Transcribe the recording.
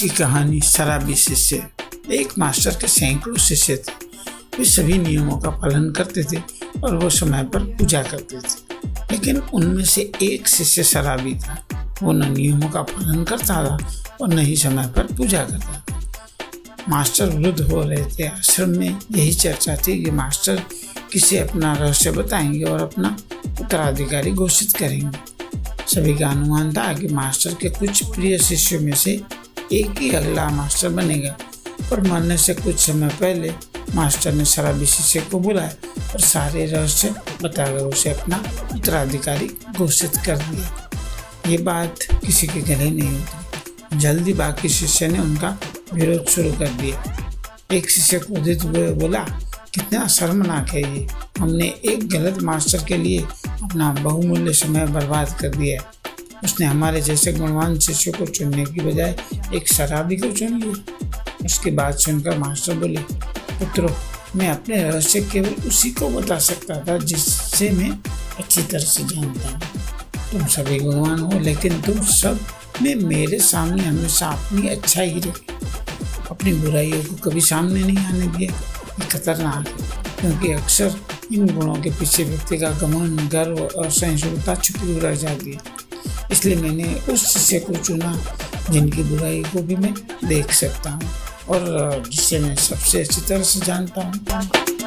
की कहानी शराबी शिष्य, एक मास्टर के सैकड़ों शिष्य थे। वे सभी नियमों का पालन करते थे और वो समय पर पूजा करते थे। लेकिन उनमें से एक शिष्य शराबी था। वो न नियमों का पालन करता था और न ही समय पर पूजा करता था। मास्टर वृद्ध हो रहे थे। आश्रम में यही चर्चा थी कि मास्टर किसे अपना रहस्य बताएँगे और अपना उत्तराधिकारी घोषित करेंगे। सभी का अनुमान था कि मास्टर के कुछ प्रिय शिष्यों में से एक ही अगला मास्टर बनेगा। पर मरने से कुछ समय पहले मास्टर ने शराबी शिष्य को बुलाया और सारे रहस्य बताकर उसे अपना उत्तराधिकारी घोषित कर दिया। ये बात किसी के गले नहीं होती। जल्दी बाकी शिष्य ने उनका विरोध शुरू कर दिया। एक शिष्य क्रोधित हुए बोला, कितना शर्मनाक है ये। हमने एक गलत मास्टर के लिए अपना बहुमूल्य समय बर्बाद कर दिया है। उसने हमारे जैसे गुणवान शिष्य को चुनने की बजाय एक शराबी को चुन लिया। उसकी बात सुनकर मास्टर बोले, पुत्रो, मैं अपने रहस्य केवल उसी को बता सकता था जिससे मैं अच्छी तरह से जानता हूँ। तुम सभी गुणवान हो, लेकिन तुम सब में मेरे सामने हमेशा अपनी अच्छाई ही रखी। अपनी बुराइयों को कभी सामने नहीं आने दिया। ये खतरनाक है, क्योंकि अक्सर इन गुणों के पीछे व्यक्ति का गमन गर्व और सहिष्णुता छुपी रह जाती है। इसलिए मैंने उस शिष्य को चुना जिनकी बुराई को भी मैं देख सकता हूँ और जिससे मैं सबसे अच्छी तरह से जानता हूँ।